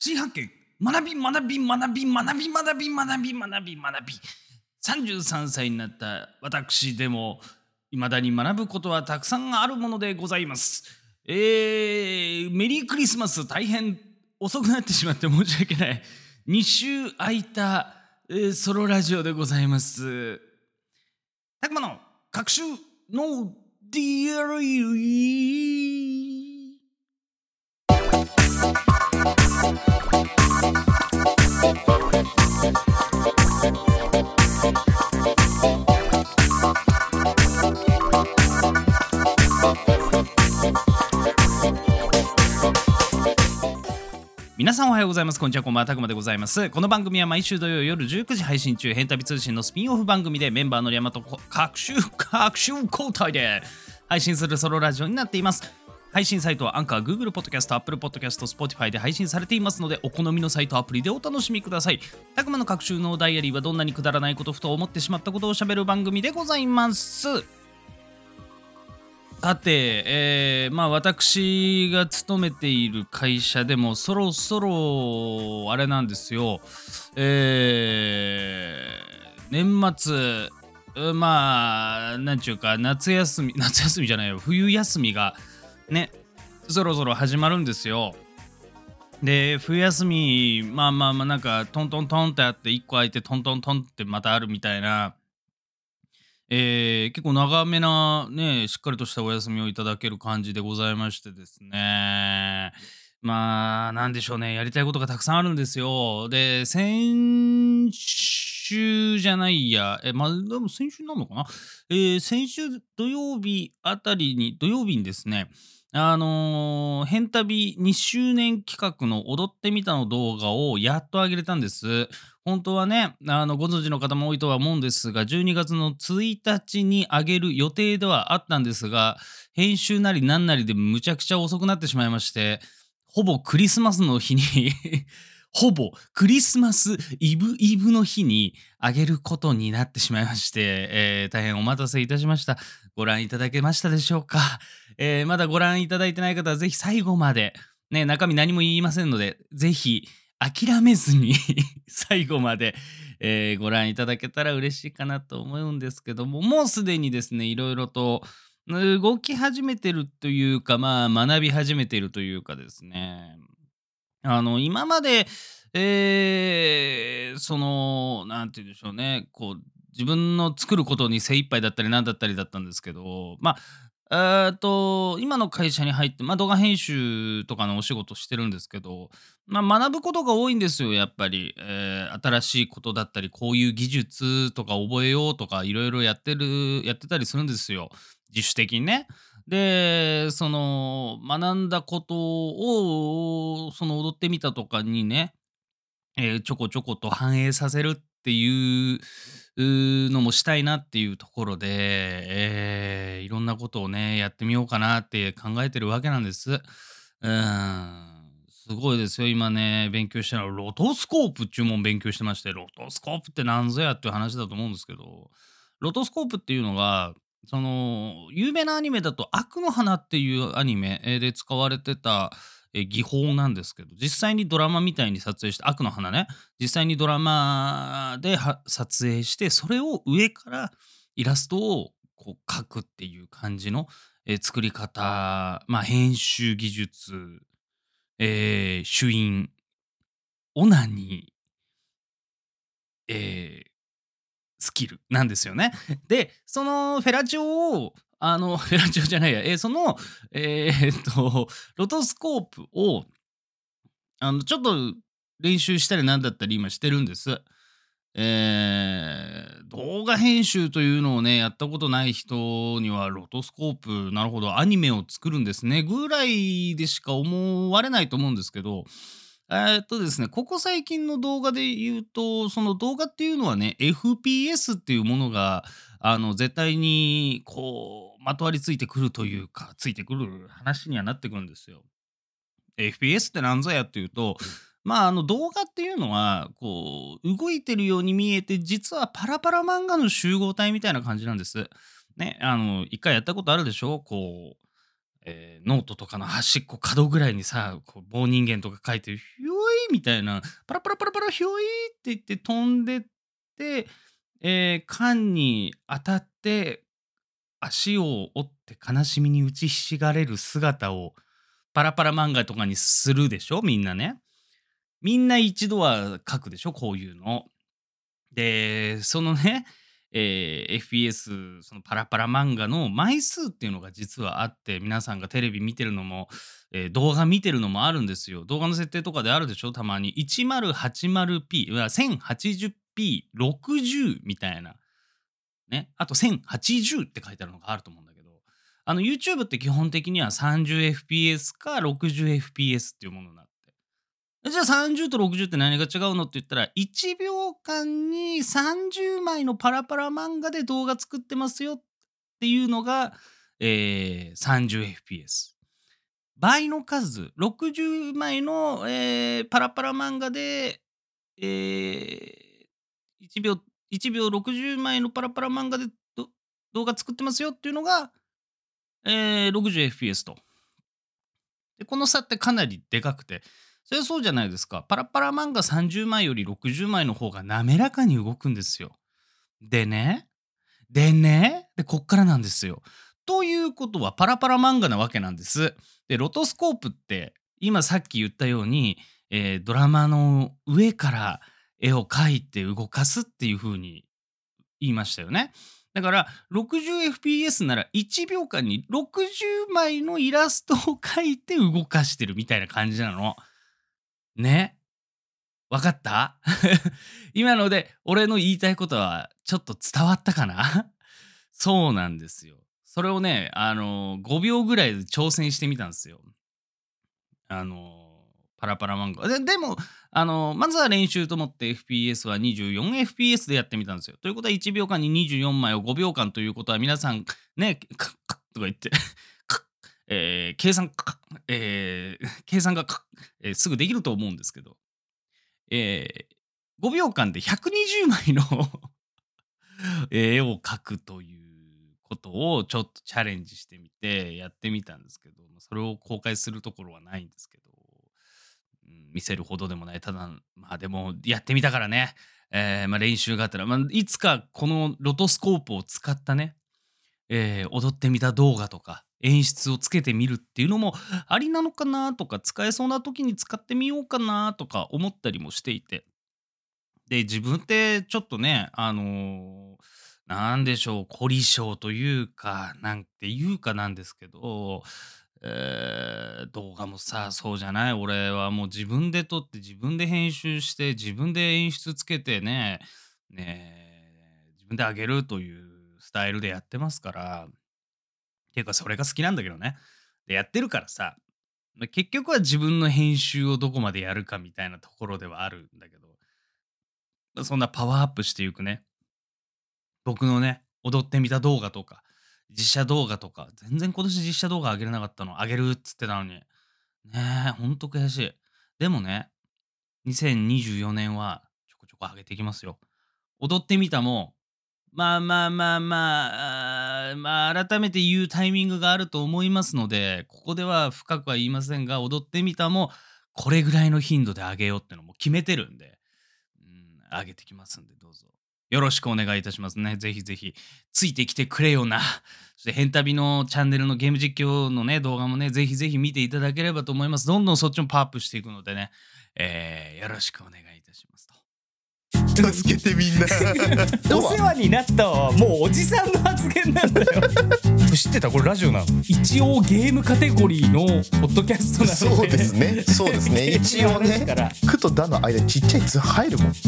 新発見。学び学び学び学び学び学び学び学び。33歳になった私でもいまだに学ぶことはたくさんあるものでございます。えー、メリークリスマス大変遅くなってしまって申し訳ない。2週空いた、えー、ソロラジオでございます。たくまの各週のデはようございます。こんにちは、こんばんは、たくまでございます。この番組は毎週土曜夜19時配信中、変旅通信のスピンオフ番組でメンバーの山と各週、各週交代で配信するソロラジオになっています。配信サイトはアンカー、Google Podcast、Apple Podcast、Spotify で配信されていますので、お好みのサイト、アプリでお楽しみください。たくまの各週のダイアリーはどんなにくだらないことふと思ってしまったことをしゃべる番組でございます。さて、えー、まあ私が勤めている会社でもそろそろあれなんですよ、えー、年末まあなんちゅうか夏休み 夏休みじゃないよ。冬休みがねそろそろ始まるんですよ。で冬休みまあまあまあなんかトントントンってあって1個空いてトントントンってまたあるみたいなえー、結構長めなね、しっかりとしたお休みをいただける感じでございましてですね。まあ、なんでしょうね。やりたいことがたくさんあるんですよ。で、先週じゃないや、え、まあ、でも先週なのかな？えー、先週土曜日あたりに、土曜日にですね、あのー、変旅2周年企画の踊ってみたの動画をやっと上げれたんです。本当はね、あの、ご存知の方も多いとは思うんですが、12月の1日に上げる予定ではあったんですが、編集なりなんなりでむちゃくちゃ遅くなってしまいまして、ほぼクリスマスの日に ほぼクリスマスイブイブの日にあげることになってしまいまして、えー、大変お待たせいたしました。ご覧いただけましたでしょうか、えー、まだご覧いただいてない方はぜひ最後まで、ね、中身何も言いませんので、ぜひ諦めずに 最後まで、えー、ご覧いただけたら嬉しいかなと思うんですけども、もうすでにですね、いろいろと動き始めてるというか、まあ学び始めてるというかですね、あの、今まで、えー、その、なんて言うんでしょうね、こう、自分の作ることに精一杯だったり何だったりだったんですけど、まあ、えっと、今の会社に入って、まあ、動画編集とかのお仕事してるんですけど、まあ、学ぶことが多いんですよ、やっぱり。えー、新しいことだったり、こういう技術とか覚えようとか、いろいろやってる、やってたりするんですよ。自主的にね。で、その、学んだことを、その踊ってみたとかにね、えー、ちょこちょこと反映させるっていうのもしたいなっていうところで、えー、いろんなことをね、やってみようかなって考えてるわけなんです。うん。すごいですよ。今ね、勉強してるのは、ロトスコープ注文勉強してまして、ロトスコープって何ぞやっていう話だと思うんですけど、ロトスコープっていうのが、その、有名なアニメだと、悪の花っていうアニメで使われてた技法なんですけど、実際にドラマみたいに撮影して、悪の花ね、実際にドラマで撮影して、それを上からイラストをこう描くっていう感じの、作り方、まあ、編集技術、えー、主演、オナニー、えー、スキルなんですよね。で、そのフェラチオを、あの、フェラチオじゃないや、えー、その、えー、っと、ロトスコープを、あの、ちょっと練習したりなんだったり今してるんです。えー、動画編集というのをね、やったことない人には、ロトスコープ、なるほど、アニメを作るんですね、ぐらいでしか思われないと思うんですけど、えー、っとですね、ここ最近の動画で言うと、その動画っていうのはね、FPS っていうものが、あの、絶対に、こう、まとわりついてくるというか、ついてくる話にはなってくるんですよ。FPS って何ぞやっていうと、まあ、あの動画っていうのは、こう、動いてるように見えて、実はパラパラ漫画の集合体みたいな感じなんです。ね、あの、一回やったことあるでしょ？こう、えー、ノートとかの端っこ角ぐらいにさこう棒人間とか書いて「ひょい」みたいなパラパラパラパラひょいって言って飛んでって、えー缶に当たって足を折って悲しみに打ちひしがれる姿をパラパラ漫画とかにするでしょみんなね。みんな一度は書くでしょこういうの。で、そのね、えー FPS そのパラパラ漫画の枚数っていうのが実はあって皆さんがテレビ見てるのも、えー動画見てるのもあるんですよ。動画の設定とかであるでしょ？たまに。1080p 1080p60 みたいな。ね。あと1080って書いてあるのがあると思うんだけど。あの YouTube って基本的には 30fps か 60fps っていうものになってじゃあ30と60って何が違うのって言ったら1秒間に30枚のパラパラ漫画で動画作ってますよっていうのが、えー 30fps。倍の数60枚の、えーパラパラ漫画で、えー1秒1秒60枚のパラパラ漫画で動画作ってますよっていうのが、えー 60fps と。でこの差ってかなりでかくてそれそうじゃないですか。パラパラ漫画30枚より60枚の方が滑らかに動くんですよ。でね、でね、で、こっからなんですよ。ということはパラパラ漫画なわけなんです。で、ロトスコープって今さっき言ったように、えードラマの上から絵を描いて動かすっていう風に言いましたよね。だから 60fps なら1秒間に60枚のイラストを描いて動かしてるみたいな感じなの。ね。わかった？今ので俺の言いたいことはちょっと伝わったかな？そうなんですよ。それをね、あの5秒ぐらいで挑戦してみたんですよ。あのパラパラ漫画。ででも、あのまずは練習と思って FPS は 24fps でやってみたんですよ。ということは1秒間に24枚を5秒間ということは皆さんね、カッカッとか言って、えー計算カッえー 計算がカッえーすぐできると思うんですけど、えー5秒間で120枚の 絵を描くということをちょっとチャレンジしてみてやってみたんですけどそれを公開するところはないんですけど、うん見せるほどでもない。ただまあでもやってみたからね、えーまあ、練習があったら、まあ、いつかこのロトスコープを使ったね、えー踊ってみた動画とか演出をつけてみるっていうのもありなのかなとか使えそうな時に使ってみようかなとか思ったりもしていて。で自分ってちょっとねあのーなんでしょう凝り性というかなんていうかなんですけど、えー動画もさそうじゃない？俺はもう自分で撮って自分で編集して自分で演出つけてねね自分で上げるというスタイルでやってますから。っていうかそれが好きなんだけどね。でやってるからさ結局は自分の編集をどこまでやるかみたいなところではあるんだけどそんなパワーアップしていくね。僕のね踊ってみた動画とか実写動画とか全然今年実写動画上げれなかったの上げるっつってたのに。ねえほんと悔しい。でもね2024年はちょこちょこ上げていきますよ。踊ってみたもまあまあまあまああまあ改めて言うタイミングがあると思いますのでここでは深くは言いませんが踊ってみたもこれぐらいの頻度で上げようってのも決めてるんで、うん、上げてきますんでどうぞ。よろしくお願いいたしますね。ぜひぜひついてきてくれよな。そしてヘンタビのチャンネルのゲーム実況のね動画もねぜひぜひ見ていただければと思います。どんどんそっちもパワーアップしていくのでね、えーよろしくお願いいたします。助けてみんな。お世話になったわもうおじさんの発言なんだよ。知ってた？これラジオなの？一応ゲームカテゴリーのポッドキャストなので。そうですね。そうですね。一応ね。だから「く」と「だ」の間にちっちゃい「つ」入るもん。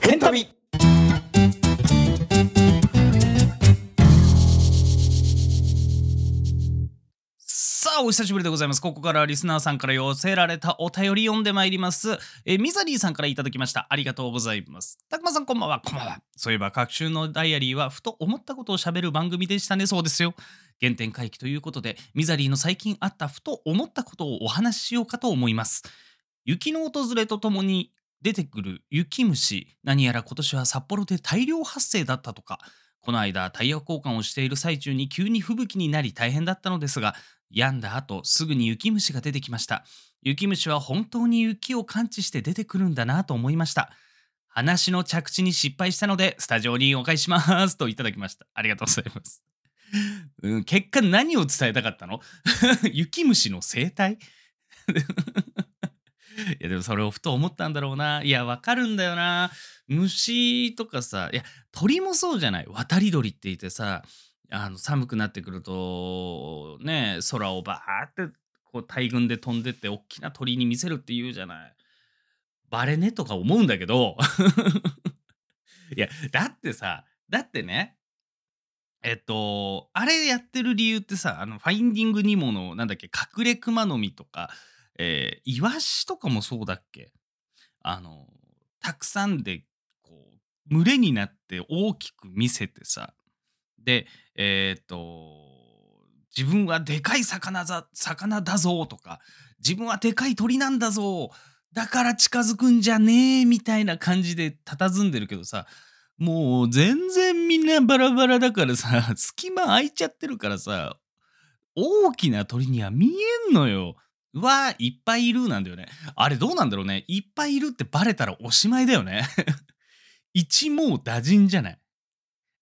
ヘンあ、お久しぶりでございます。ここからはリスナーさんから寄せられたお便り読んでまいります。えーミザリーさんからいただきました。ありがとうございます。たくまさん、こんばんは。こんばんは。そういえば、各週のダイアリーは、ふと思ったことを喋る番組でしたね。そうですよ。原点回帰ということで、ミザリーの最近あったふと思ったことをお話ししようかと思います。雪の訪れとともに出てくる雪虫。何やら今年は札幌で大量発生だったとか。この間タイヤ交換をしている最中に急に吹雪になり大変だったのですが病んだ後すぐに雪虫が出てきました。雪虫は本当に雪を感知して出てくるんだなと思いました。話の着地に失敗したのでスタジオにお返ししますといただきました。ありがとうございます、うん、結果何を伝えたかったの？雪虫の生態？いやでもそれをふと思ったんだろうな。いやわかるんだよな。虫とかさいや鳥もそうじゃない？渡り鳥って言ってさあの寒くなってくるとね空をバーってこう大群で飛んでって大きな鳥に見せるって言うじゃない。バレねとか思うんだけど。いやだってさだってねえっとあれやってる理由ってさあのファインディングニモのなんだっけ隠れクマノミとかえーイワシとかもそうだっけ。あのたくさんでこう群れになって大きく見せてさでえーっと自分はでかい魚ざ魚だぞとか自分はでかい鳥なんだぞだから近づくんじゃねえみたいな感じで佇んでるけどさもう全然みんなバラバラだからさ 隙間空いちゃってるからさ大きな鳥には見えんのよ。うわいっぱいいるなんだよね。あれどうなんだろうね。いっぱいいるってバレたらおしまいだよね。一網打尽じゃない。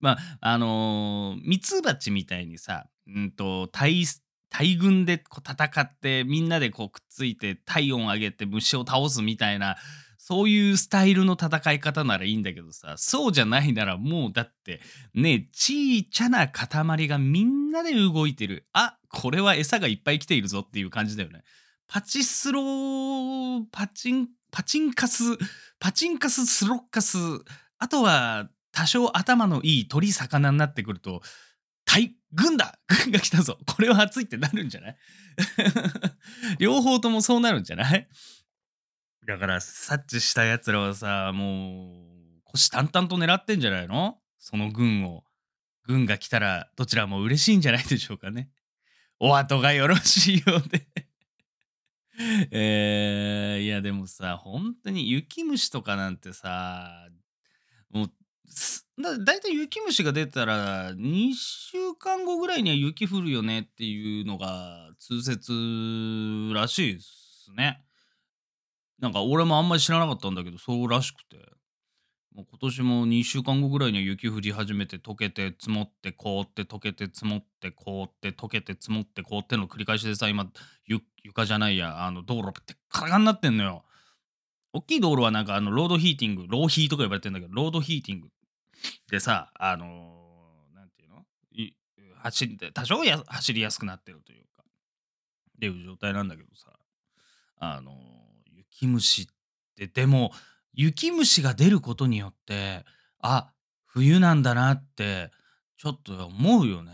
まあ、あのミツバチみたいにさ、うんと、大大群でこう戦ってみんなでこうくっついて体温上げて虫を倒すみたいなそういうスタイルの戦い方ならいいんだけどさそうじゃないならもうだってねちいちゃな塊がみんなで動いてる。あこれは餌がいっぱい来ているぞっていう感じだよね。パチスローパチンパチンカスパチンカススロッカス。あとは多少頭のいい鳥魚になってくると大軍だ！軍が来たぞ。これは熱いってなるんじゃない？両方ともそうなるんじゃない？だから察知したやつらはさもう虎視眈々と狙ってんじゃないの？その軍を。軍が来たらどちらも嬉しいんじゃないでしょうかね。お後がよろしいようで。えー、いやでもさ本当に雪虫とかなんてさもうだだいたい雪虫が出たら2週間後ぐらいには雪降るよねっていうのが通説らしいですね。なんか俺もあんまり知らなかったんだけどそうらしくてもう今年も2週間後ぐらいには雪降り始めて溶けて積もって凍って溶けて積もって凍って溶けて積もって凍っての繰り返しでさ今床じゃないやあの道路ってカラカラになってんのよ。大きい道路はなんかあのロードヒーティングローヒーとか呼ばれてんだけどロードヒーティングでさあのーなんていうの？い走り多少や走りやすくなってるというかっていう状態なんだけどさあのー雪虫ってでも雪虫が出ることによってあ冬なんだなってちょっと思うよね。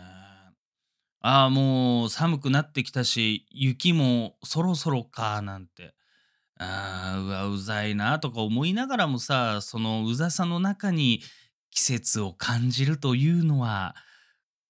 ああもう寒くなってきたし雪もそろそろかなんてあーうわうざいなとか思いながらもさそのうざさの中に季節を感じるというのは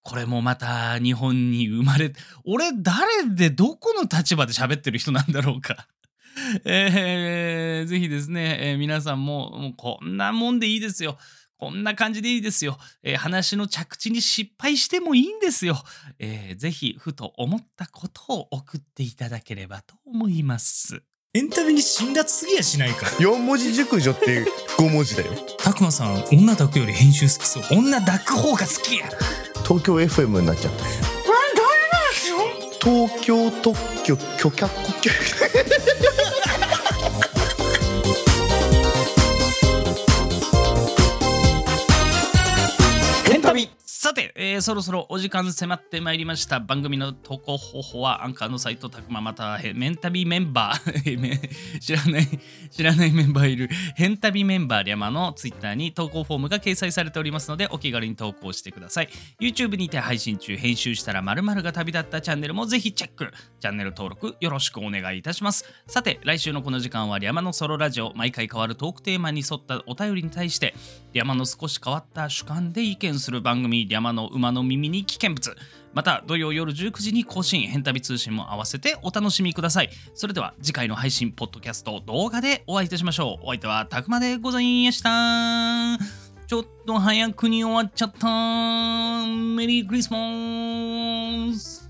これもまた日本に生まれ俺誰でどこの立場で喋ってる人なんだろうか。えー、ぜひですね、えー皆さんももうこんなもんでいいですよ。こんな感じでいいですよ。えー話の着地に失敗してもいいんですよ。えーぜひふと思ったことを送っていただければと思います。エンタメに辛辣すぎやしないか。4文字熟女って5文字だよ。たくまさん女抱くより編集好きそう。女抱く方が好きや。東京 FM になっちゃった。東京特許許可許そろそろお時間迫ってまいりました。番組の投稿方法はアンカーのサイトたくままたはメンタビメンバー。知らない知らないメンバーいる。ヘンタビメンバーリャマのツイッターに投稿フォームが掲載されておりますのでお気軽に投稿してください。YouTube にて配信中編集したら〇〇が旅立ったチャンネルもぜひチェック。チャンネル登録よろしくお願いいたします。さて来週のこの時間はリャマのソロラジオ。毎回変わるトークテーマに沿ったお便りに対してリャマの少し変わった主観で意見する番組リャマの馬様の耳に危険物。また土曜夜19時に更新。変旅通信も合わせてお楽しみください。それでは次回の配信ポッドキャスト動画でお会いいたしましょう。お相手はたくまでございました。ちょっと早くに終わっちゃった。メリークリスマス。